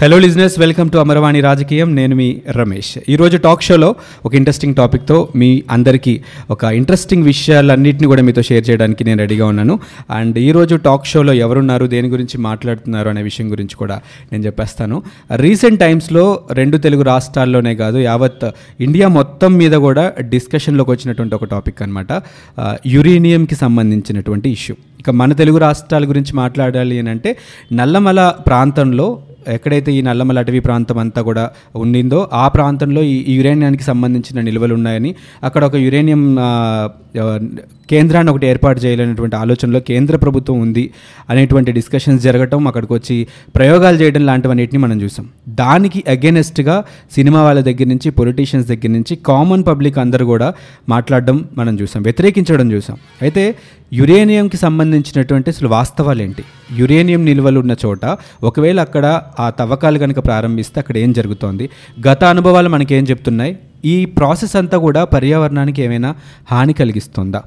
Hello లిజినెస్ welcome to Amaravani రాజకీయం నేను మీ రమేష్. ఈరోజు టాక్ షోలో ఒక ఇంట్రెస్టింగ్ టాపిక్తో మీ అందరికీ ఒక ఇంట్రెస్టింగ్ విషయాలన్నింటినీ కూడా మీతో షేర్ చేయడానికి నేను రెడీగా ఉన్నాను. అండ్ ఈరోజు టాక్ షోలో ఎవరున్నారు దేని గురించి మాట్లాడుతున్నారు అనే విషయం గురించి కూడా నేను చెప్పేస్తాను. రీసెంట్ టైమ్స్లో రెండు తెలుగు రాష్ట్రాల్లోనే కాదు యావత్ ఇండియా మొత్తం మీద కూడా డిస్కషన్లోకి వచ్చినటువంటి ఒక టాపిక్ అనమాట యురేనియంకి సంబంధించినటువంటి ఇష్యూ ఇక మన తెలుగు రాష్ట్రాల గురించి మాట్లాడాలి అని అంటే నల్లమల ప్రాంతంలో ఎక్కడైతే ఈ నల్లమల అటవీ ప్రాంతం అంతా కూడా ఉండిందో ఆ ప్రాంతంలో ఈ యురేనియానికి సంబంధించిన నిల్వలు ఉన్నాయని అక్కడ ఒక యురేనియం కేంద్రాన్ని ఒకటి ఏర్పాటు చేయాలనేటువంటి ఆలోచనలో కేంద్ర ప్రభుత్వం ఉంది అనేటువంటి డిస్కషన్స్ జరగటం అక్కడికి వచ్చి ప్రయోగాలు చేయడం లాంటివన్నిటిని మనం చూసాం. దానికి అగెనెస్ట్గా సినిమా వాళ్ళ దగ్గర నుంచి పొలిటీషియన్స్ దగ్గర నుంచి కామన్ పబ్లిక్ అందరూ కూడా మాట్లాడడం మనం చూసాం వ్యతిరేకించడం చూసాం. అయితే యురేనియంకి సంబంధించినటువంటి అసలు వాస్తవాలు ఏంటి? యురేనియం నిల్వలు ఉన్న చోట ఒకవేళ అక్కడ ఆ తవ్వకాలు కనుక ప్రారంభిస్తే అక్కడ ఏం జరుగుతోంది? గత అనుభవాలు మనకేం చెప్తున్నాయి? ఈ ప్రాసెస్ అంతా కూడా పర్యావరణానికి ఏమైనా హాని కలిగిస్తుందా?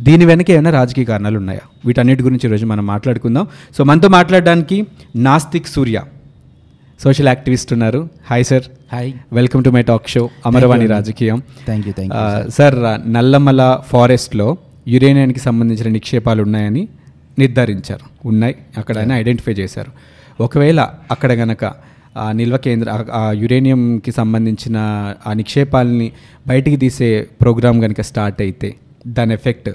దీని వెనక ఏమైనా రాజకీయ కారణాలు ఉన్నాయా? వీటన్నిటి గురించి ఈరోజు మనం మాట్లాడుకుందాం. సో మనతో మాట్లాడడానికి నాస్తిక్ సూర్య. సోషల్ యాక్టివిస్ట్ ఉన్నారు. Hi sir hi welcome to my talk show Amaravani రాజకీయం. థ్యాంక్ యూ థ్యాంక్ ఆ, సార్ నల్లమల ఫారెస్ట్లో యురేనియానికి సంబంధించిన నిక్షేపాలు ఉన్నాయని నిర్ధారించారు. ఉన్నాయి. అక్కడ ఆయన ఐడెంటిఫై చేశారు. ఒకవేళ అక్కడ గనక ఆ నిల్వ కేంద్ర ఆ- యురేనియంకి సంబంధించిన ఆ నిక్షేపాలని బయటికి తీసే ప్రోగ్రామ్ కనుక స్టార్ట్ అయితే దాని ఎఫెక్ట్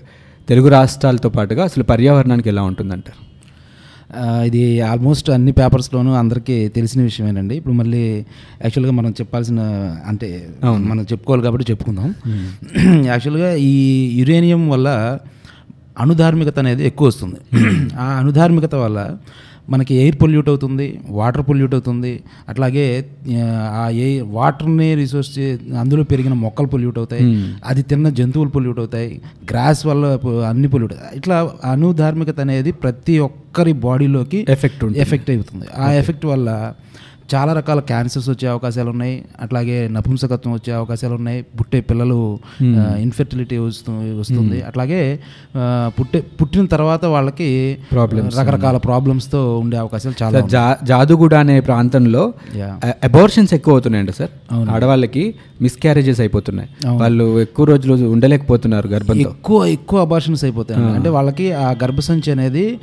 తెలుగు రాష్ట్రాలతో పాటుగా అసలు పర్యావరణానికి ఎలా ఉంటుందంటారు? ఇది ఆల్మోస్ట్ అన్ని పేపర్స్లోనూ అందరికీ తెలిసిన విషయమేనండి. ఇప్పుడు మళ్ళీ యాక్చువల్గా మనం చెప్పాల్సిన అంటే మనం చెప్పుకోవాలి కాబట్టి చెప్పుకుందాం. యాక్చువల్గా ఈ యురేనియం వల్ల అణుధార్మికత అనేది ఎక్కువ వస్తుంది. ఆ అణుధార్మికత వల్ల మనకి ఎయిర్ పొల్యూట్ అవుతుంది వాటర్ పొల్యూట్ అవుతుంది. అట్లాగే ఆ ఏ వాటర్ని రిసోర్స్ అందులో పెరిగిన మొక్కలు పొల్యూట్ అవుతాయి. అది తిన్న జంతువులు పొల్యూట్ అవుతాయి. గ్రాస్ వల్ల అన్ని పొల్యూట్ ఇట్లా అణుధార్మికత అనేది ప్రతి ఒక్కరి బాడీలోకి ఎఫెక్ట్ ఎఫెక్ట్ అవుతుంది. ఆ ఎఫెక్ట్ వల్ల చాలా రకాల క్యాన్సర్స్ వచ్చే అవకాశాలు ఉన్నాయి. అట్లాగే నపుంసకత్వం వచ్చే అవకాశాలు ఉన్నాయి. పుట్టే పిల్లలు ఇన్ఫెర్టిలిటీ వస్తు వస్తుంది. అట్లాగే పుట్టే పుట్టిన తర్వాత వాళ్ళకి Problems. రకరకాల ప్రాబ్లమ్స్తో ఉండే అవకాశాలు చాలా జాదుగూడ అనే ప్రాంతంలో. అబార్షన్స్ ఎక్కువ అవుతున్నాయండి సార్. ఆడవాళ్ళకి మిస్క్యారేజెస్ అయిపోతున్నాయి. వాళ్ళు ఎక్కువ రోజులు ఉండలేకపోతున్నారు గర్భంతో. ఎక్కువ ఎక్కువ అబార్షన్స్ అయిపోతాయి అంటే వాళ్ళకి ఆ గర్భసంచి అనేది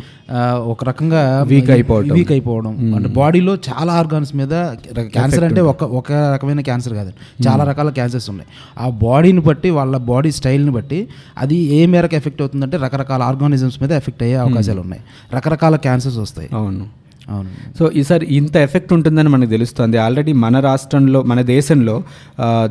ఒక రకంగా Weak అయిపోవటం. వీక్ అయిపోవడం. అంటే బాడీలో చాలా ఆర్గాన్స్ మీద క్యాన్సర్ అంటే ఒక ఒక రకమైన క్యాన్సర్ కాదు. చాలా రకాల క్యాన్సర్స్ ఉన్నాయి. ఆ బాడీని బట్టి వాళ్ళ బాడీ స్టైల్ని బట్టి అది ఏ మేరకు ఎఫెక్ట్ అవుతుందంటే రకరకాల ఆర్గానిజమ్స్ మీద ఎఫెక్ట్ అయ్యే అవకాశాలు ఉన్నాయి. రకరకాల క్యాన్సర్స్ వస్తాయి. అవును. సో ఈసారి ఇంత ఎఫెక్ట్ ఉంటుందని మనకు తెలుస్తుంది. ఆల్రెడీ మన రాష్ట్రంలో మన దేశంలో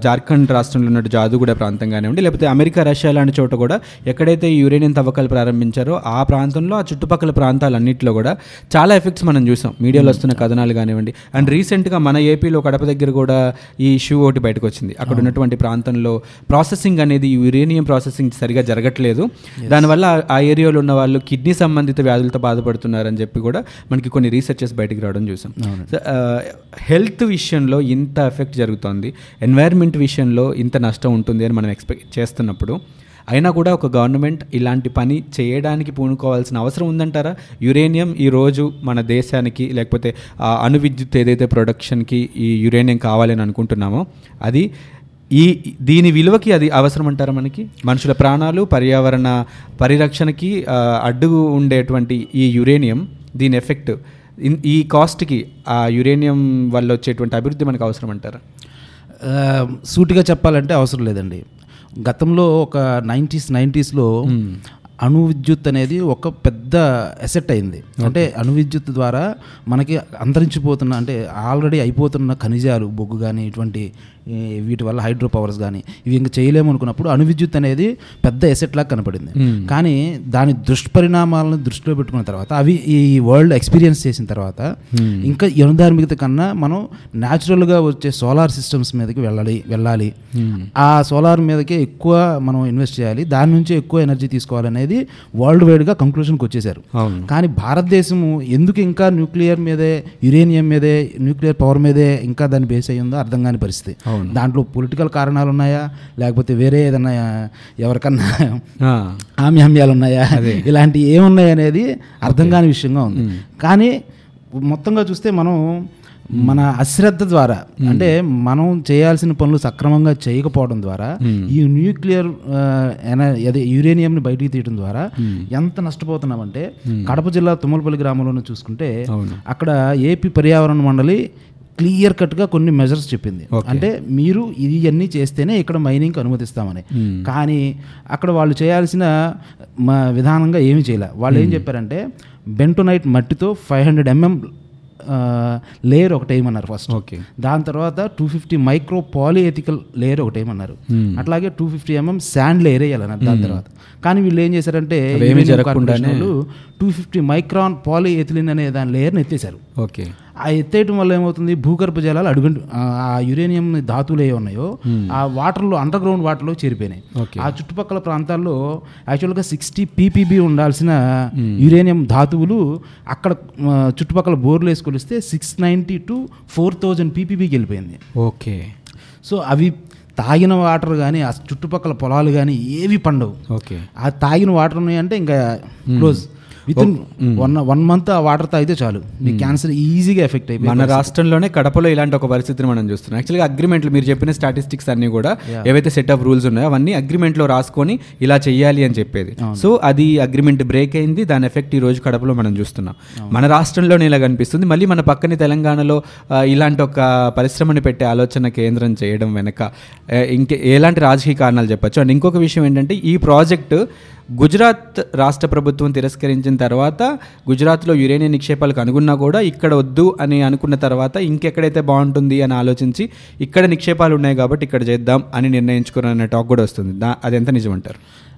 జార్ఖండ్ రాష్ట్రంలో ఉన్నట్టు జాదుగూడ ప్రాంతం కానివ్వండి లేకపోతే అమెరికా రష్యా లాంటి చోట కూడా ఎక్కడైతే ఈ యురేనియం తవ్వకాలు ప్రారంభించారో ఆ ప్రాంతంలో ఆ చుట్టుపక్కల ప్రాంతాలన్నింటిలో కూడా చాలా ఎఫెక్ట్స్ మనం చూసాం. మీడియాలో వస్తున్న కథనాలు కానివ్వండి. అండ్ రీసెంట్గా మన ఏపీలో కడప దగ్గర కూడా ఈ ఇష్యూ ఒకటి బయటకు వచ్చింది. అక్కడ ఉన్నటువంటి ప్రాంతంలో ప్రాసెసింగ్ అనేది యురేనియం ప్రాసెసింగ్ సరిగా జరగట్లేదు. దానివల్ల ఆ- ఏరియాలో ఉన్న వాళ్ళు కిడ్నీ సంబంధిత వ్యాధులతో బాధపడుతున్నారని చెప్పి కూడా మనకి కొన్ని రీసెర్చెస్ బయటికి రావడం చూసాం. హెల్త్ విషయంలో ఇంత ఎఫెక్ట్ జరుగుతోంది. ఎన్వైర్న్మెంట్ విషయంలో ఇంత నష్టం ఉంటుంది అని మనం ఎక్స్పెక్ట్ చేస్తున్నప్పుడు అయినా కూడా ఒక గవర్నమెంట్ ఇలాంటి పని చేయడానికి పూనుకోవాల్సిన అవసరం ఉందంటారా? యురేనియం ఈ రోజు మన దేశానికి లేకపోతే అణు విద్యుత్ ఏదైతే ప్రొడక్షన్కి ఈ యురేనియం కావాలని అనుకుంటున్నామో అది ఈ దీని విలువకి అది అవసరం అంటారా మనకి? మనుషుల ప్రాణాలు పర్యావరణ పరిరక్షణకి అడ్డు ఉండేటువంటి ఈ యురేనియం దీని ఎఫెక్ట్ ఈ కాస్ట్కి ఆ యురేనియం వల్ల వచ్చేటువంటి అభివృద్ధి మనకు అవసరం అంటారా? సూటిగా చెప్పాలంటే అవసరం లేదండి. గతంలో ఒక నైంటీస్ నైంటీస్లో అణు విద్యుత్ అనేది ఒక పెద్ద ఎసెట్ అయింది. అంటే అణు విద్యుత్ ద్వారా మనకి అంతరించిపోతున్న అంటే ఆల్రెడీ అయిపోతున్న ఖనిజాలు బొగ్గు కానీ ఇటువంటి వీటి వల్ల హైడ్రో పవర్స్ కానీ ఇవి ఇంకా చేయలేము అనుకున్నప్పుడు అణు విద్యుత్ అనేది పెద్ద ఎసెట్ లాగా కనపడింది. కానీ దాని దుష్పరిణామాలను దృష్టిలో పెట్టుకున్న తర్వాత అవి ఈ వరల్డ్ ఎక్స్పీరియన్స్ చేసిన తర్వాత ఇంకా అణుధార్మికత కన్నా మనం న్యాచురల్గా వచ్చే సోలార్ సిస్టమ్స్ మీదకి వెళ్ళాలి వెళ్ళాలి. ఆ సోలార్ మీదకే ఎక్కువ మనం ఇన్వెస్ట్ చేయాలి దాని నుంచి ఎక్కువ ఎనర్జీ తీసుకోవాలనేది వరల్డ్ వైడ్గా కంక్లూషన్కి వచ్చేసారు. కానీ భారతదేశము ఎందుకు ఇంకా న్యూక్లియర్ మీదే యురేనియం మీదే న్యూక్లియర్ పవర్ మీదే ఇంకా దాన్ని బేస్ అయ్యి ఉందో అర్థం కాని పరిస్థితి. దాంట్లో పొలిటికల్ కారణాలు ఉన్నాయా లేకపోతే వేరే ఏదన్నా ఎవరికన్నా ఆమ్యామ్యాలు ఉన్నాయా ఇలాంటి ఏమున్నాయి అనేది అర్థం కాని విషయంగా ఉంది. కానీ మొత్తంగా చూస్తే మనం మన అశ్రద్ధ ద్వారా అంటే మనం చేయాల్సిన పనులు సక్రమంగా చేయకపోవడం ద్వారా ఈ న్యూక్లియర్ అదే యురేనియంని బయటికి తీయడం ద్వారా ఎంత నష్టపోతున్నామంటే కడప జిల్లా తుమ్మలపల్లి గ్రామంలోనే చూసుకుంటే. అక్కడ ఏపీ పర్యావరణ మండలి క్లియర్ కట్గా కొన్ని మెజర్స్ చెప్పింది. అంటే మీరు ఇవన్నీ చేస్తేనే ఇక్కడ మైనింగ్కి అనుమతిస్తామని. కానీ అక్కడ వాళ్ళు చేయాల్సిన మా విధానంగా ఏమీ చేయలే. వాళ్ళు ఏం చెప్పారంటే బెంటోనైట్ మట్టితో ఫైవ్ హండ్రెడ్ ఎంఎం లేయర్ ఒకటి వేయమన్నారు ఫస్ట్ ఓకే. దాని తర్వాత two fifty micro polyethylene layer ఒకటి వేయమన్నారు అట్లాగే two fifty MM sand layer వేయాలన్నారు దాని తర్వాత. కానీ వీళ్ళు ఏం చేశారంటే టూ ఫిఫ్టీ మైక్రాన్ పాలిఎథిలిన్ అనే దాని లేయర్ని ఎత్తేసారు ఓకే. ఆ ఎత్తేయటం వల్ల ఏమవుతుంది? భూగర్భ జలాలు అడుగు ఆ యురేనియం ధాతువులు ఏ ఉన్నాయో ఆ వాటర్లో అండర్ గ్రౌండ్ వాటర్లో చేరిపోయినాయి. ఆ చుట్టుపక్కల ప్రాంతాల్లో యాక్చువల్గా సిక్స్టీ పీపీబీ ఉండాల్సిన యురేనియం ధాతువులు అక్కడ చుట్టుపక్కల బోర్లు వేసి కొలిస్తే six ninety two four thousand పీపీబీకి వెళ్ళిపోయింది ఓకే. సో అవి తాగిన వాటర్ కానీ ఆ చుట్టుపక్కల పొలాలు కానీ ఏవి పండవు. ఓకే. ఆ తాగిన వాటర్ ఉన్నాయంటే ఇంకా close. Within one one month ఆ వాటర్ తాగితే చాలు. మీ క్యాన్సర్ ఈజీగా ఎఫెక్ట్ అయిపోయింది మన రాష్ట్రంలోనే కడపలో ఇలాంటి ఒక పరిస్థితిని మనం చూస్తున్నాం. యాక్చువల్గా అగ్రిమెంట్లు మీరు చెప్పిన స్టాటిస్టిక్స్ అన్ని కూడా ఏవైతే సెట్ ఆఫ్ రూల్స్ ఉన్నాయో అవన్నీ అగ్రిమెంట్లో రాసుకొని ఇలా చెయ్యాలి అని చెప్పేది. సో అది అగ్రిమెంట్ బ్రేక్ అయింది. దాని ఎఫెక్ట్ ఈ రోజు కడపలో మనం చూస్తున్నాం. మన రాష్ట్రంలోనే ఇలా కనిపిస్తుంది మళ్ళీ మన పక్కనే తెలంగాణలో ఇలాంటి ఒక పరిశ్రమని పెట్టే ఆలోచన కేంద్రం చేయడం వెనక ఇంకే ఎలాంటి రాజకీయ కారణాలు చెప్పొచ్చు? అండ్ ఇంకొక విషయం ఏంటంటే ఈ ప్రాజెక్టు గుజరాత్ రాష్ట్ర ప్రభుత్వం తిరస్కరించిన తర్వాత గుజరాత్లో యురేనియం నిక్షేపాలకు అనుకున్నా కూడా ఇక్కడ వద్దు అని అనుకున్న తర్వాత ఇంకెక్కడైతే బాగుంటుంది అని ఆలోచించి ఇక్కడ నిక్షేపాలు ఉన్నాయి కాబట్టి ఇక్కడ చేద్దాం అని నిర్ణయించుకున్న టాక్ కూడా వస్తుంది. దా అది ఎంత నిజం అంటారు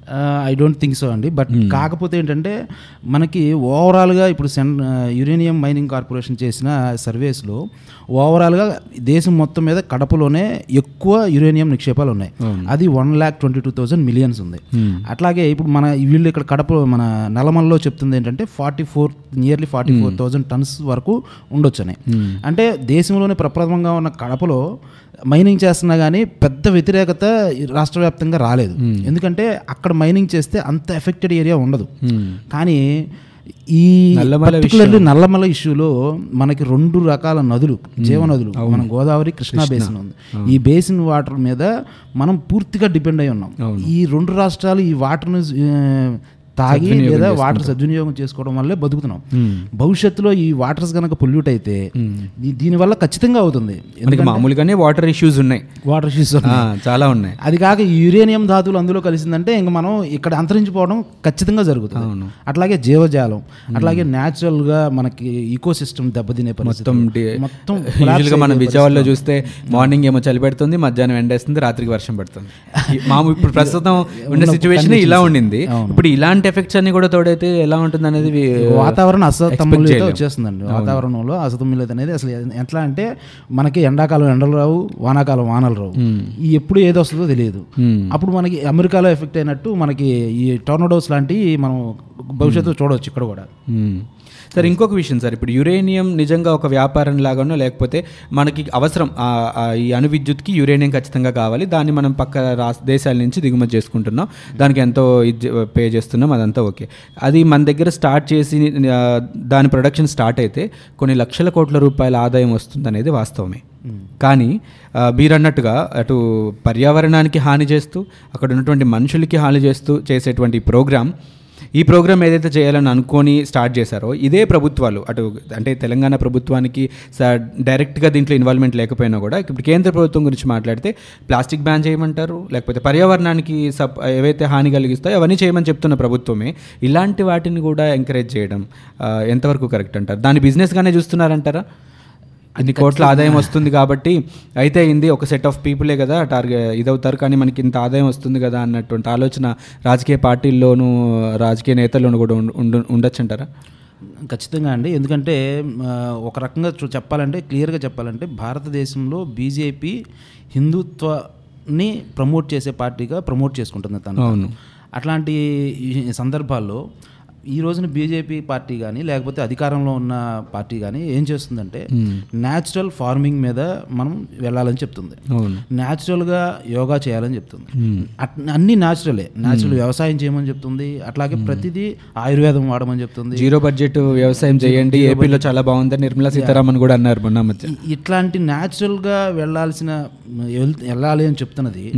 ఐ డోంట్ థింక్ సో అండి బట్ కాకపోతే ఏంటంటే మనకి ఓవరాల్గా ఇప్పుడు సెన్ యురేనియం మైనింగ్ కార్పొరేషన్ చేసిన సర్వేస్లో ఓవరాల్గా దేశం మొత్తం మీద కడపలోనే ఎక్కువ యురేనియం నిక్షేపాలు ఉన్నాయి. అది one lakh twenty two thousand millions ఉంది. అట్లాగే ఇప్పుడు మన వీళ్ళు ఇక్కడ కడప మన నల్లమల్లో చెప్తుంది ఏంటంటే forty four nearly forty four thousand tons వరకు ఉండొచ్చని. అంటే దేశంలోనే ప్రప్రథమంగా ఉన్న కడపలో మైనింగ్ చేస్తున్నా కానీ పెద్ద వ్యతిరేకత రాష్ట్ర వ్యాప్తంగా రాలేదు ఎందుకంటే అక్కడ మైనింగ్ చేస్తే అంత ఎఫెక్టెడ్ ఏరియా ఉండదు. కానీ ఈ నల్లమల పర్టికులర్లీ నల్లమల ఇష్యూలో మనకి రెండు రకాల నదులు జీవనదులు మన గోదావరి కృష్ణా బేసిన్ ఉంది. ఈ బేసిన్ వాటర్ మీద మనం పూర్తిగా డిపెండ్ అయి ఉన్నాం. ఈ రెండు రాష్ట్రాలు ఈ వాటర్ను తాగి లేదా వాటర్ సద్వినియోగం చేసుకోవడం వల్లే బతుకుతున్నాం. భవిష్యత్తులో ఈ వాటర్స్ కనుక పొల్యూట్ అయితే దీనివల్ల ఖచ్చితంగా అవుతుంది. మామూలుగానే వాటర్ ఇష్యూస్ ఉన్నాయి. వాటర్ ఇష్యూస్ చాలా ఉన్నాయి. అది కాక యురేనియం ధాతువులు అందులో కలిసిందంటే ఇంక మనం ఇక్కడ అంతరించిపోవడం ఖచ్చితంగా జరుగుతుంది. అట్లాగే జీవజాలం అట్లాగే న్యాచురల్గా మనకి ఈకో సిస్టమ్ దెబ్బతినే పరిస్థితి. మొత్తం మనం విజయవాడలో చూస్తే మార్నింగ్ ఏమో చలి పెడుతుంది మధ్యాహ్నం ఎండేస్తుంది రాత్రికి వర్షం పడుతుంది. మామూలు ఇప్పుడు ప్రస్తుతం ఉన్న సిచ్యువేషన్ ఇలా ఉండింది. ఇప్పుడు ఇలాంటి ఎఫెక్ట్స్ అన్ని కూడా తోడైతే ఎలా ఉంటుంది అనేది వాతావరణ అసతమ్ములతో చేయలేం. వచ్చేస్తుందండి. వాతావరణంలో అసతమ్ములత అనేది అసలు ఎట్లా అంటే మనకి ఎండాకాలం ఎండలు రావు వానాకాలం వానలు రావు. ఈ ఎప్పుడు ఏది వస్తుందో తెలియదు. అప్పుడు మనకి అమెరికాలో ఎఫెక్ట్ అయినట్టు మనకి ఈ టోర్నడోస్ లాంటివి మనం భవిష్యత్తులో చూడవచ్చు ఇక్కడ కూడా. సార్ ఇంకొక విషయం సార్. ఇప్పుడు యురేనియం నిజంగా ఒక వ్యాపారం లాగానో లేకపోతే మనకి అవసరం ఈ అణు విద్యుత్కి యురేనియం ఖచ్చితంగా కావాలి. దాన్ని మనం పక్క రాష్ట్ర దేశాల నుంచి దిగుమతి చేసుకుంటున్నాం. దానికి ఎంతో ఇది పే చేస్తున్నాం. అదంతా ఓకే. అది మన దగ్గర స్టార్ట్ చేసి దాని ప్రొడక్షన్ స్టార్ట్ అయితే కొన్ని లక్షల కోట్ల రూపాయల ఆదాయం వస్తుంది అనేది వాస్తవమే కానీ ఆ, మీరు అన్నట్టుగా అటు పర్యావరణానికి హాని చేస్తూ అక్కడ ఉన్నటువంటి మనుషులకి హాని చేస్తూ చేసేటువంటి ప్రోగ్రామ్ ఈ ప్రోగ్రామ్ ఏదైతే చేయాలని అనుకొని స్టార్ట్ చేశారో ఇదే ప్రభుత్వాలు. అటు అంటే తెలంగాణ ప్రభుత్వానికి డైరెక్ట్గా దీంట్లో ఇన్వాల్వ్మెంట్ లేకపోయినా కూడా ఇప్పుడు కేంద్ర ప్రభుత్వం గురించి మాట్లాడితే ప్లాస్టిక్ బ్యాన్ చేయమంటారు లేకపోతే పర్యావరణానికి సప్ ఏవైతే హాని కలిగిస్తాయో అవన్నీ చేయమని చెప్తున్న ప్రభుత్వమే ఇలాంటి వాటిని కూడా ఎంకరేజ్ చేయడం ఎంతవరకు కరెక్ట్ అంటారు? దాన్ని బిజినెస్గానే చూస్తున్నారంటారా? అన్ని కోట్ల ఆదాయం వస్తుంది కాబట్టి అయితే అయింది ఒక సెట్ ఆఫ్ పీపులే కదా టార్గెట్ ఇదవుతారు. కానీ మనకి ఇంత ఆదాయం వస్తుంది కదా అన్నటువంటి ఆలోచన రాజకీయ పార్టీల్లోనూ రాజకీయ నేతల్లోనూ కూడా ఉండ- ఉండ ఉండొచ్చు అంటారా ఖచ్చితంగా అండి. ఎందుకంటే ఒక రకంగా చెప్పాలంటే క్లియర్గా చెప్పాలంటే భారతదేశంలో బీజేపీ హిందుత్వని ప్రమోట్ చేసే పార్టీగా ప్రమోట్ చేసుకుంటుంది తను అవును. అట్లాంటి సందర్భాల్లో ఈ రోజున బీజేపీ పార్టీ కానీ లేకపోతే అధికారంలో ఉన్న పార్టీ కానీ ఏం చేస్తుందంటే న్యాచురల్ ఫార్మింగ్ మీద మనం వెళ్ళాలని చెప్తుంది. న్యాచురల్గా యోగా చేయాలని చెప్తుంది. అట్- అన్ని న్యాచురలే న్యాచురల్ వ్యవసాయం చేయమని చెప్తుంది. అట్లాగే ప్రతిదీ ఆయుర్వేదం వాడమని చెప్తుంది. జీరో బడ్జెట్ వ్యవసాయం చేయండి. ఏపీలో చాలా బాగుందని నిర్మలా సీతారామన్ కూడా అన్నారు మొన్న మధ్య. ఇట్లాంటి న్యాచురల్గా వెళ్ళాల్సిన వెళ్ళాలి అని చెప్తున్నది.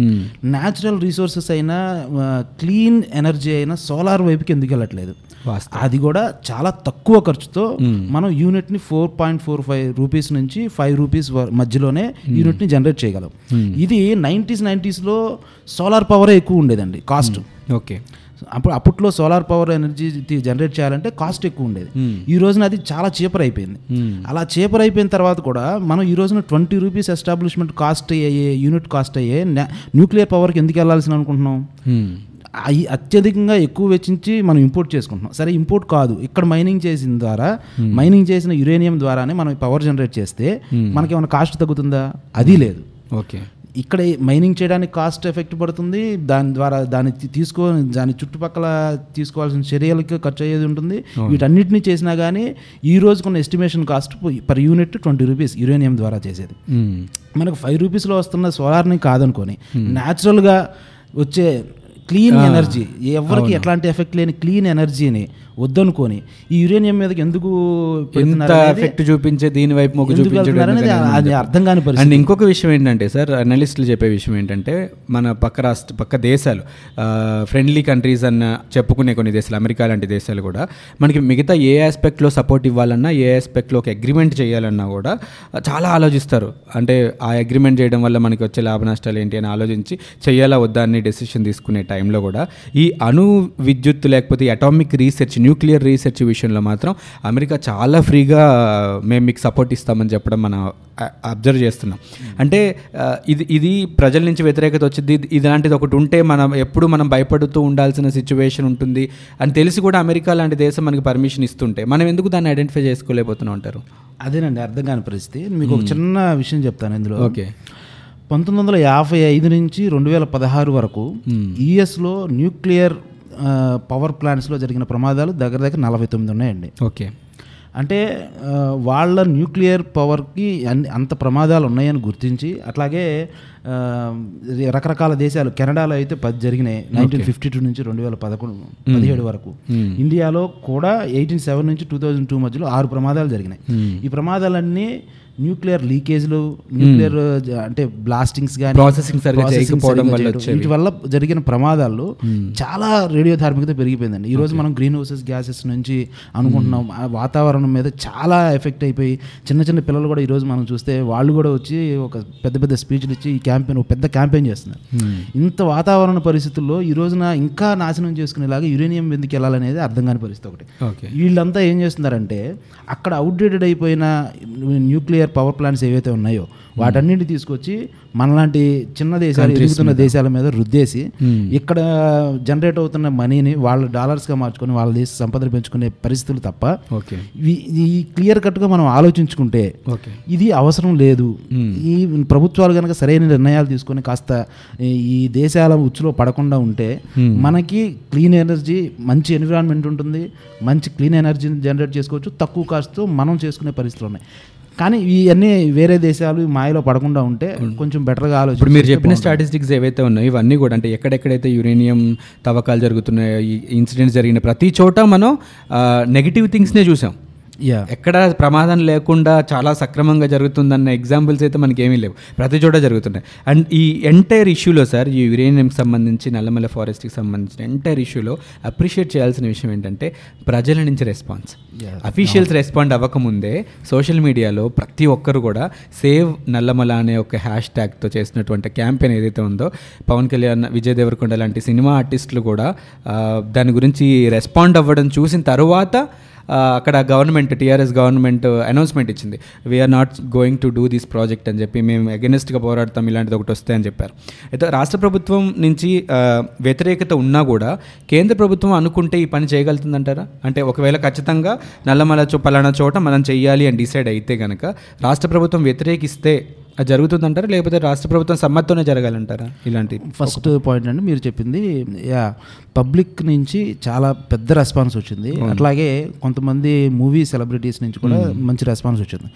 న్యాచురల్ రిసోర్సెస్ అయినా క్లీన్ ఎనర్జీ అయినా సోలార్ వైపుకి ఎందుకు వెళ్ళట్లేదు? అది కూడా చాలా తక్కువ ఖర్చుతో మనం యూనిట్ని four point four five rupees నుంచి ఫైవ్ రూపీస్ మధ్యలోనే యూనిట్ని జనరేట్ చేయగలం. ఇది నైంటీస్ నైంటీస్లో సోలార్ పవరే ఎక్కువ ఉండేదండి కాస్ట్. ఓకే. అప్పుడు అప్పట్లో సోలార్ పవర్ ఎనర్జీ జనరేట్ చేయాలంటే కాస్ట్ ఎక్కువ ఉండేది. ఈ రోజున అది చాలా చీపర్ అయిపోయింది. అలా చీపర్ అయిపోయిన తర్వాత కూడా మనం ఈ రోజున ట్వంటీ రూపీస్ ఎస్టాబ్లిష్మెంట్ కాస్ట్ అయ్యే యూనిట్ కాస్ట్ అయ్యే న్యూక్లియర్ పవర్కి ఎందుకు వెళ్ళాల్సిన అనుకుంటున్నాం? అవి అత్యధికంగా ఎక్కువ వెచ్చించి మనం ఇంపోర్ట్ చేసుకుంటున్నాం. సరే ఇంపోర్ట్ కాదు. ఇక్కడ మైనింగ్ చేసిన ద్వారా మైనింగ్ చేసిన యురేనియం ద్వారానే మనం పవర్ జనరేట్ చేస్తే మనకి ఏమైనా కాస్ట్ తగ్గుతుందా? అది లేదు. ఓకే. ఇక్కడ మైనింగ్ చేయడానికి కాస్ట్ ఎఫెక్ట్ పడుతుంది. దాని ద్వారా దాన్ని తీసుకో దాని చుట్టుపక్కల తీసుకోవాల్సిన చర్యలకు ఖర్చు అయ్యేది ఉంటుంది. వీటన్నిటిని చేసినా కానీ ఈ రోజుకున్న estimation cost per unit twenty rupees uranium ద్వారా చేసేది. మనకు ఫైవ్ రూపీస్లో వస్తున్న సోలార్ని కాదనుకొని న్యాచురల్గా వచ్చే క్లీన్ ఎనర్జీ ఎవరికి ఎట్లాంటి ఎఫెక్ట్ లేని క్లీన్ ఎనర్జీని వద్దనుకొని ఈ యురేనియం మీదకి ఎందుకు ఎఫెక్ట్ చూపించే దీని వైపు మొగ్గు చూపించడం అర్థం కాని పరిస్థితి. అండ్ ఇంకొక విషయం ఏంటంటే సార్ అనలిస్టులు చెప్పే విషయం ఏంటంటే మన పక్క రాష్ట్ర పక్క దేశాలు ఫ్రెండ్లీ కంట్రీస్ అన్న చెప్పుకునే కొన్ని దేశాలు అమెరికా లాంటి దేశాలు కూడా మనకి మిగతా ఏ ఆస్పెక్ట్లో సపోర్ట్ ఇవ్వాలన్నా ఏ ఆస్పెక్ట్లో ఒక అగ్రిమెంట్ చేయాలన్నా కూడా చాలా ఆలోచిస్తారు. అంటే ఆ అగ్రిమెంట్ చేయడం వల్ల మనకి వచ్చే లాభ నష్టాలు ఏంటి అని ఆలోచించి చేయాలా వద్దా అని డెసిషన్ తీసుకునే టైంలో కూడా ఈ అణు విద్యుత్ లేకపోతే అటామిక్ రీసెర్చ్ న్యూక్లియర్ రీసెర్చ్ విషయంలో మాత్రం అమెరికా చాలా ఫ్రీగా మేము మీకు సపోర్ట్ ఇస్తామని చెప్పడం మనం అబ్జర్వ్ చేస్తున్నాం. అంటే ఇది ఇది ప్రజల నుంచి వ్యతిరేకత వచ్చింది. ఇలాంటిది ఒకటి ఉంటే మనం ఎప్పుడు మనం భయపడుతూ ఉండాల్సిన సిచ్యువేషన్ ఉంటుంది అని తెలిసి కూడా అమెరికా లాంటి దేశం మనకి పర్మిషన్ ఇస్తుంటే మనం ఎందుకు దాన్ని ఐడెంటిఫై చేసుకోలేకపోతున్నాం అంటారు? అదేనండి అర్థం కాని పరిస్థితి. మీకు ఒక చిన్న విషయం చెప్తాను ఇందులో. ఓకే. పంతొమ్మిది వందల యాభై ఐదు నుంచి రెండు వేల పదహారు వరకు యుఎస్లో న్యూక్లియర్ పవర్ ప్లాంట్స్లో జరిగిన ప్రమాదాలు దగ్గర దగ్గర నలభై తొమ్మిది ఉన్నాయండి. ఓకే. అంటే వాళ్ళ న్యూక్లియర్ పవర్కి అన్ని అంత ప్రమాదాలు ఉన్నాయని గుర్తించి అట్లాగే రకరకాల దేశాలు కెనడాలో అయితే పది జరిగినాయి నైన్టీన్ ఫిఫ్టీ టూ నుంచి రెండు వేల పదకొండు పదిహేడు వరకు. ఇండియాలో కూడా ఎయిటీన్ సెవెన్ నుంచి టూ థౌజండ్ టూ మధ్యలో ఆరు ప్రమాదాలు జరిగినాయి. ఈ ప్రమాదాలన్నీ న్యూక్లియర్ లీకేజ్లు న్యూక్లియర్ జ- అంటే బ్లాస్టింగ్స్ కానీ చేయకపోవడం వల్ల వచ్చేవి. వీటి వల్ల జరిగిన ప్రమాదాల్లో చాలా రేడియో ధార్మికత పెరిగిపోయిందండి. ఈ రోజు మనం గ్రీన్ హౌసెస్ గ్యాసెస్ నుంచి అనుకుంటున్నాం. ఆ వాతావరణం మీద చాలా ఎఫెక్ట్ అయిపోయి చిన్న చిన్న పిల్లలు కూడా ఈ రోజు మనం చూస్తే వాళ్ళు కూడా వచ్చి ఒక పెద్ద పెద్ద స్పీచ్లు ఇచ్చి ఈ క్యాంపెయిన్ ఒక పెద్ద క్యాంపెయిన్ చేస్తున్నారు. ఇంత వాతావరణ పరిస్థితుల్లో ఈ రోజున ఇంకా నాశనం చేసుకునేలాగా యురేనియం ఎందుకు వెళ్ళాలనేది అర్థం కాని పరిస్థితి ఒకటి. వీళ్ళంతా ఏం చేస్తున్నారంటే అక్కడ అవుట్డేటెడ్ అయిపోయిన న్యూక్లియర్ పవర్ ప్లాంట్స్ ఏవైతే ఉన్నాయో వాటన్నిటిని తీసుకొచ్చి మనలాంటి చిన్న దేశాలు ఎదుగుతున్న దేశాల మీద రుద్దేసి ఇక్కడ జనరేట్ అవుతున్న మనీని వాళ్ళ డాలర్స్గా మార్చుకొని వాళ్ళ దేశ సంపదను పెంచుకునే పరిస్థితులు తప్ప ఈ క్లియర్ కట్గా మనం ఆలోచించుకుంటే ఇది అవసరం లేదు. ఈ ప్రభుత్వాలు కనుక సరైన నిర్ణయాలు తీసుకొని కాస్త ఈ- ఈ దేశాల ఉచ్చులో పడకుండా ఉంటే మనకి క్లీన్ ఎనర్జీ మంచి ఎన్విరాన్మెంట్ ఉంటుంది మంచి క్లీన్ ఎనర్జీని జనరేట్ చేసుకోవచ్చు తక్కువ కాస్ట్తో మనం చేసుకునే పరిస్థితులు ఉన్నాయి. కానీ ఇవన్నీ వేరే దేశాలు మాయలో పడకుండా ఉంటే కొంచెం బెటర్గా ఆలోచించి ఇప్పుడు మీరు చెప్పిన స్టాటిస్టిక్స్ ఏవైతే ఉన్నాయో ఇవన్నీ కూడా అంటే ఎక్కడెక్కడైతే యురేనియం తవ్వకాలు జరుగుతున్నాయో ఈ ఇన్సిడెంట్స్ జరిగిన ప్రతి చోట మనం నెగిటివ్ థింగ్స్నే చూసాం. ఎక్కడ ప్రమాదం లేకుండా చాలా సక్రమంగా జరుగుతుందన్న ఎగ్జాంపుల్స్ అయితే మనకి ఏమీ లేవు. ప్రతి చోట జరుగుతున్నాయి. అండ్ ఈ ఎంటైర్ ఇష్యూలో సార్ ఈ యురేనియంకి సంబంధించి నల్లమల్ల ఫారెస్ట్కి సంబంధించిన ఎంటైర్ ఇష్యూలో అప్రిషియేట్ చేయాల్సిన విషయం ఏంటంటే ప్రజల నుంచి రెస్పాన్స్ అఫీషియల్స్ రెస్పాండ్ అవ్వకముందే సోషల్ మీడియాలో ప్రతి ఒక్కరు కూడా సేవ్ నల్లమల అనే ఒక హ్యాష్ ట్యాగ్తో చేసినటువంటి క్యాంపెయిన్ ఏదైతే ఉందో పవన్ కళ్యాణ్ విజయ్ దేవరకొండ లాంటి సినిమా ఆర్టిస్టులు కూడా దాని గురించి రెస్పాండ్ అవ్వడం చూసిన తర్వాత అక్కడ గవర్నమెంట్ టీఆర్ఎస్ గవర్నమెంట్ అనౌన్స్మెంట్ ఇచ్చింది. We're not going to do this project అని చెప్పి మేము అగెనిస్ట్గా పోరాడతాం ఇలాంటిది ఒకటి వస్తే అని చెప్పారు. అయితే రాష్ట్ర ప్రభుత్వం నుంచి వ్యతిరేకత ఉన్నా కూడా కేంద్ర ప్రభుత్వం అనుకుంటే ఈ పని చేయగలుగుతుందంటారా? అంటే ఒకవేళ ఖచ్చితంగా నల్లమల చో పలానా చోట మనం చేయాలి అని డిసైడ్ అయితే కనుక రాష్ట్ర ప్రభుత్వం వ్యతిరేకిస్తే అది జరుగుతుందంటారా? లేకపోతే రాష్ట్ర ప్రభుత్వం సమ్మతితోనే జరగాలంటారా ఇలాంటి ఫస్ట్ పాయింట్ అండి మీరు చెప్పింది యా పబ్లిక్ నుంచి చాలా పెద్ద రెస్పాన్స్ వచ్చింది. అట్లాగే కొంతమంది మూవీ సెలబ్రిటీస్ నుంచి కూడా మంచి రెస్పాన్స్ వచ్చింది.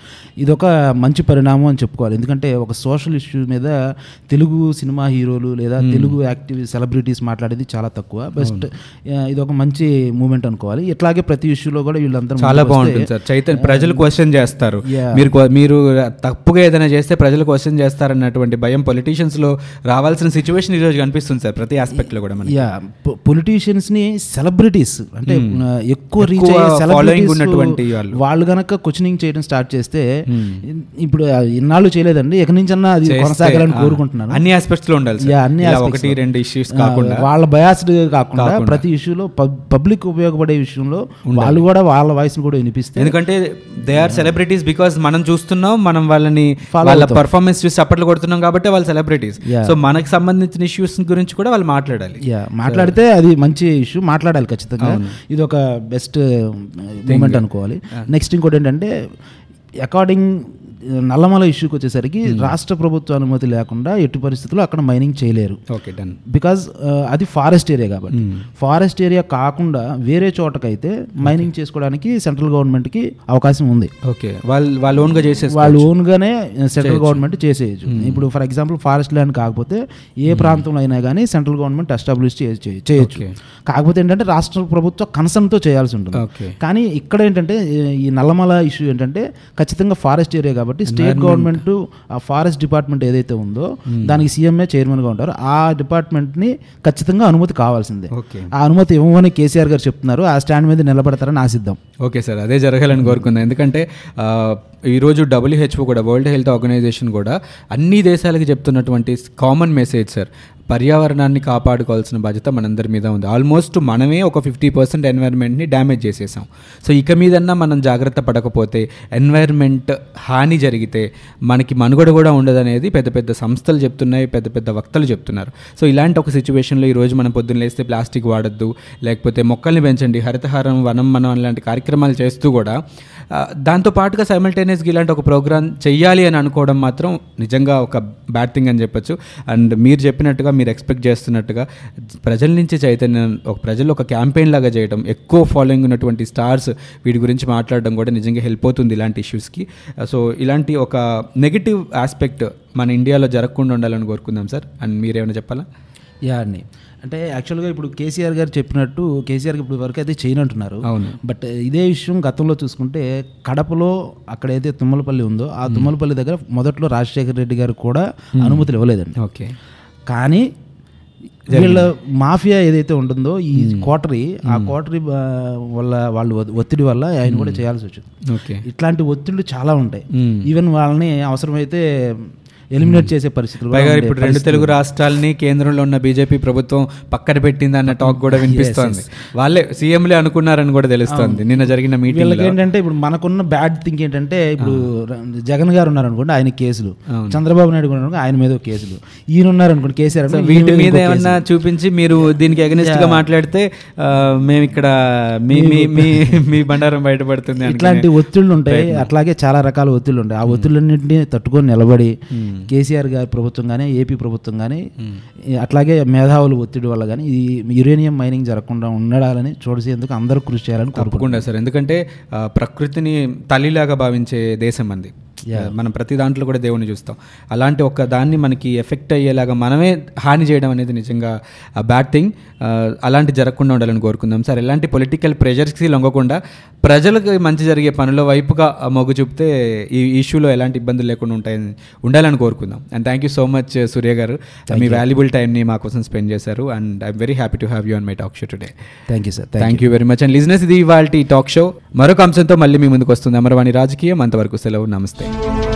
ఇదొక మంచి పరిణామం అని చెప్పుకోవాలి. ఎందుకంటే ఒక సోషల్ ఇష్యూ మీద తెలుగు సినిమా హీరోలు లేదా తెలుగు యాక్టివ్ సెలబ్రిటీస్ మాట్లాడేది చాలా తక్కువ. బెస్ట్ ఇది ఒక మంచి మూమెంట్ అనుకోవాలి. ఇట్లాగే ప్రతి ఇష్యూలో కూడా వీళ్ళందరూ చాలా బాగుంటుంది సార్. చైతన్య ప్రజలు క్వశ్చన్ చేస్తారు. మీరు మీరు తప్పుగా ఏదైనా చేస్తే ప్రజలు క్వశ్చన్ చేస్తారన్నటువంటి భయం పొలిటీషియన్స్లో రావాల్సిన సిచ్యువేషన్ ఈ రోజు కనిపిస్తుంది సార్ ప్రతి ఆస్పెక్ట్లో కూడా మనకి. యా పొలిటీషియన్స్ని సెలబ్రిటీస్ అంటే ఆ, ఎక్కువ రీచ్ celebrities ఉన్నటువంటి వాళ్ళు. వాళ్ళు గనక క్వశ్చనింగ్ చేయడం స్టార్ట్ చేస్తే ఇప్పుడు ఆ, ఇన్నాళ్ళు చేయలేదండి ఎక్కడి నుంచి అన్నా అది కొనసాగాలని కోరుకుంటున్నాను. అన్ని ఆస్పెక్ట్స్లో ఉండాలి అన్ని ఒకటి. రెండు ఇష్యూస్ కాకుండా. వాళ్ళ బయాస్డ్ కాకుండా ప్రతి ఇష్యూలో పబ్లిక్ ఉపయోగపడే విషయంలో వాళ్ళు కూడా వాళ్ళ వాయిస్ కూడా వినిపిస్తే ఎందుకంటే దే ఆర్ సెలబ్రిటీస్ బికాస్ మనం చూస్తున్నాం మనం వాళ్ళని వాళ్ళ. పర్ఫార్మెన్స్ చూసి చప్పట్లు కొడుతున్నాం కాబట్టి వాళ్ళు సెలబ్రిటీస్. సో మనకు సంబంధించిన ఇష్యూస్ గురించి కూడా వాళ్ళు మాట్లాడాలి. మాట్లాడితే అది మంచి ఇష్యూ మాట్లాడాలి ఖచ్చితంగా. ఇది ఒక బెస్ట్ మూమెంట్ అనుకోవాలి. నెక్స్ట్ ఇంకోటి ఏంటంటే అకార్డింగ్ నల్లమల ఇష్యూకి వచ్చేసరికి రాష్ట్ర ప్రభుత్వ అనుమతి లేకుండా ఎట్టి పరిస్థితుల్లో అక్కడ మైనింగ్ చేయలేరు. ఓకే డన్ బికాజ్ అది ఫారెస్ట్ ఏరియా కాబట్టి. ఫారెస్ట్ ఏరియా కాకుండా వేరే చోటకైతే మైనింగ్ చేసుకోవడానికి సెంట్రల్ గవర్నమెంట్కి అవకాశం ఉంది. ఓకే వాళ్ళు వాళ్ళు ఓన్గా చేసేసి వాళ్ళు ఓన్గానే సెంట్రల్ గవర్నమెంట్ చేసేయచ్చు. ఇప్పుడు ఫర్ ఎగ్జాంపుల్ ఫారెస్ట్ ల్యాండ్ కాకపోతే ఏ ప్రాంతంలో అయినా కానీ సెంట్రల్ గవర్నమెంట్ ఎస్టాబ్లిష్ చేయొచ్చు. కాకపోతే ఏంటంటే రాష్ట్ర ప్రభుత్వ కన్సర్న్తో చేయాల్సి ఉంటుంది. కానీ ఇక్కడ ఏంటంటే ఈ- ఈ నల్లమల ఇష్యూ ఏంటంటే ఖచ్చితంగా ఫారెస్ట్ ఏరియా కాబట్టి స్టేట్ గవర్నమెంట్ ఆ ఫారెస్ట్ డిపార్ట్మెంట్ ఏదైతే ఉందో దానికి సీఎంఏ చైర్మన్గా ఉంటారు ఆ డిపార్ట్మెంట్ని ఖచ్చితంగా అనుమతి కావాల్సిందే. ఆ అనుమతి ఇవ్వమని కేసీఆర్ గారు చెప్తున్నారు ఆ స్టాండ్ మీద నిలబడతారని ఆశిద్దాం. ఓకే సార్ అదే జరగాలని కోరుకుందాం. ఎందుకంటే ఈరోజు డబ్ల్యూహెచ్ఓ కూడా వరల్డ్ హెల్త్ ఆర్గనైజేషన్ కూడా అన్ని దేశాలకి చెప్తున్నటువంటి కామన్ మెసేజ్ సార్ పర్యావరణాన్ని కాపాడుకోవాల్సిన బాధ్యత మనందరి మీద ఉంది. ఆల్మోస్ట్ మనమే ఒక ఫిఫ్టీ పర్సెంట్ ఎన్వైర్న్మెంట్ని డ్యామేజ్ చేసేసాం. సో ఇక మీదన్నా మనం జాగ్రత్త పడకపోతే ఎన్వైర్న్మెంట్ హాని జరిగితే మనకి మనుగడ కూడా ఉండదనేది పెద్ద పెద్ద సంస్థలు చెప్తున్నాయి పెద్ద పెద్ద వక్తలు చెప్తున్నారు. సో ఇలాంటి ఒక సిచ్యువేషన్లో ఈరోజు మనం పొద్దున్న లేస్తే ప్లాస్టిక్ వాడద్దు లేకపోతే మొక్కల్ని పెంచండి హరితహారం వనం మనం అలాంటి కార్యక్రమాలు చేస్తూ కూడా దాంతో పాటుగా సైమల్టేనియస్గా ఇలాంటి ఒక ప్రోగ్రామ్ చెయ్యాలి అని అనుకోవడం మాత్రం నిజంగా ఒక బ్యాడ్ థింగ్ అని చెప్పొచ్చు. అండ్ మీరు చెప్పినట్టుగా మీరు ఎక్స్పెక్ట్ చేస్తున్నట్టుగా ప్రజల నుంచి చైతన్యం ఒక ప్రజలు ఒక క్యాంపెయిన్ లాగా చేయడం ఎక్కువ ఫాలోయింగ్ ఉన్నటువంటి స్టార్స్ వీటి గురించి మాట్లాడడం కూడా నిజంగా హెల్ప్ అవుతుంది ఇలాంటి ఇష్యూస్కి సో ఇలాంటి ఒక నెగిటివ్ ఆస్పెక్ట్ మన ఇండియాలో జరగకుండా ఉండాలని కోరుకుందాం సార్. అండ్ మీరేమైనా చెప్పాలా? యా అండి. అంటే యాక్చువల్గా ఇప్పుడు కేసీఆర్ గారు చెప్పినట్టు కేసీఆర్ ఇప్పుడు వరకు అయితే చేయనంటున్నారు. అవును. బట్ ఇదే విషయం గతంలో చూసుకుంటే కడపలో అక్కడైతే తుమ్మలపల్లి ఉందో ఆ తుమ్మలపల్లి దగ్గర మొదట్లో రాజశేఖర రెడ్డి గారు కూడా అనుమతులు ఇవ్వలేదండి. ఓకే కానీ వీళ్ళ మాఫియా ఏదైతే ఉంటుందో ఈ కోటరీ ఆ కోటరీ వల్ల వాళ్ళు ఒత్తిడి వల్ల ఆయన కూడా చేయాల్సి వచ్చింది. ఓకే. ఇట్లాంటి ఒత్తిళ్ళు చాలా ఉంటాయి. ఈవెన్ వాళ్ళని అవసరమైతే ఎలిమినేట్ చేసే పరిస్థితులు కూడా పైగా ఇప్పుడు రెండు. తెలుగు రాష్ట్రాలని కేంద్రంలో ఉన్న బీజేపీ ప్రభుత్వం పక్కన పెట్టింది అన్న టాక్ కూడా వినిపిస్తోంది. వాళ్ళే సీఎంలే అనుకున్నారని కూడా తెలుస్తోంది. నిన్న జరిగిన మీటింగ్ ఏంటంటే ఇప్పుడు మనకున్న బ్యాడ్ థింక్ ఏంటంటే ఇప్పుడు జగన్ గారు ఉన్నారు అనుకోండి ఆయన కేసులు. చంద్రబాబు నాయుడు అనుకోండి ఆయన మీద కేసులు. ఈయన ఉన్నారు అనుకోండి కేసీఆర్ వీటి మీద ఏమన్నా చూపించి మీరు దీనికి అగనిస్ట్గా మాట్లాడితే మేము ఇక్కడ మీ మీ మీ బండారం బయటపడుతుంది ఇట్లాంటి ఒత్తిళ్ళు ఉంటాయి. అట్లాగే చాలా రకాల ఒత్తిళ్ళు ఉంటాయి. ఆ ఒత్తిళ్ళన్నింటినీ తట్టుకొని నిలబడి కేసీఆర్ గారి ప్రభుత్వం కానీ ఏపీ ప్రభుత్వం కానీ అట్లాగే మేధావుల ఒత్తిడి వల్ల కానీ ఈ యురేనియం మైనింగ్ జరగకుండా ఉండాలని చూసేందుకు అందరూ కృషి చేయాలని కోరుకుంటున్నాను తప్పకుండా సార్. ఎందుకంటే ప్రకృతిని తల్లిలాగా భావించే దేశం అంది. మనం ప్రతి దాంట్లో కూడా దేవుని చూస్తాం. అలాంటి ఒక దాన్ని మనకి ఎఫెక్ట్ అయ్యేలాగా మనమే హాని చేయడం అనేది నిజంగా బ్యాడ్ థింగ్ అలాంటి జరగకుండా ఉండాలని కోరుకుందాం. సార్ ఎలాంటి పొలిటికల్ ప్రెషర్స్కి లొంగకుండా ప్రజలకు మంచి జరిగే పనుల వైపుగా మొగ్గు చూపితే ఈ ఇష్యూలో ఎలాంటి ఇబ్బందులు లేకుండా ఉంటాయని ఉండాలని కోరుకుందాం. And thank you so much Surya garu. Me valuable టైంని మా కోసం స్పెండ్ చేశారు. And I'm very happy to have you on my talk show today thank you sir thank you very much and listeners ఇది ఇవాళ talk show మరొక అంశంతో మళ్ళీ మీ ముందుకు వస్తుంది అమరవాణి రాజకీయం. అంతవరకు సెలవు. నమస్తే. Thank you.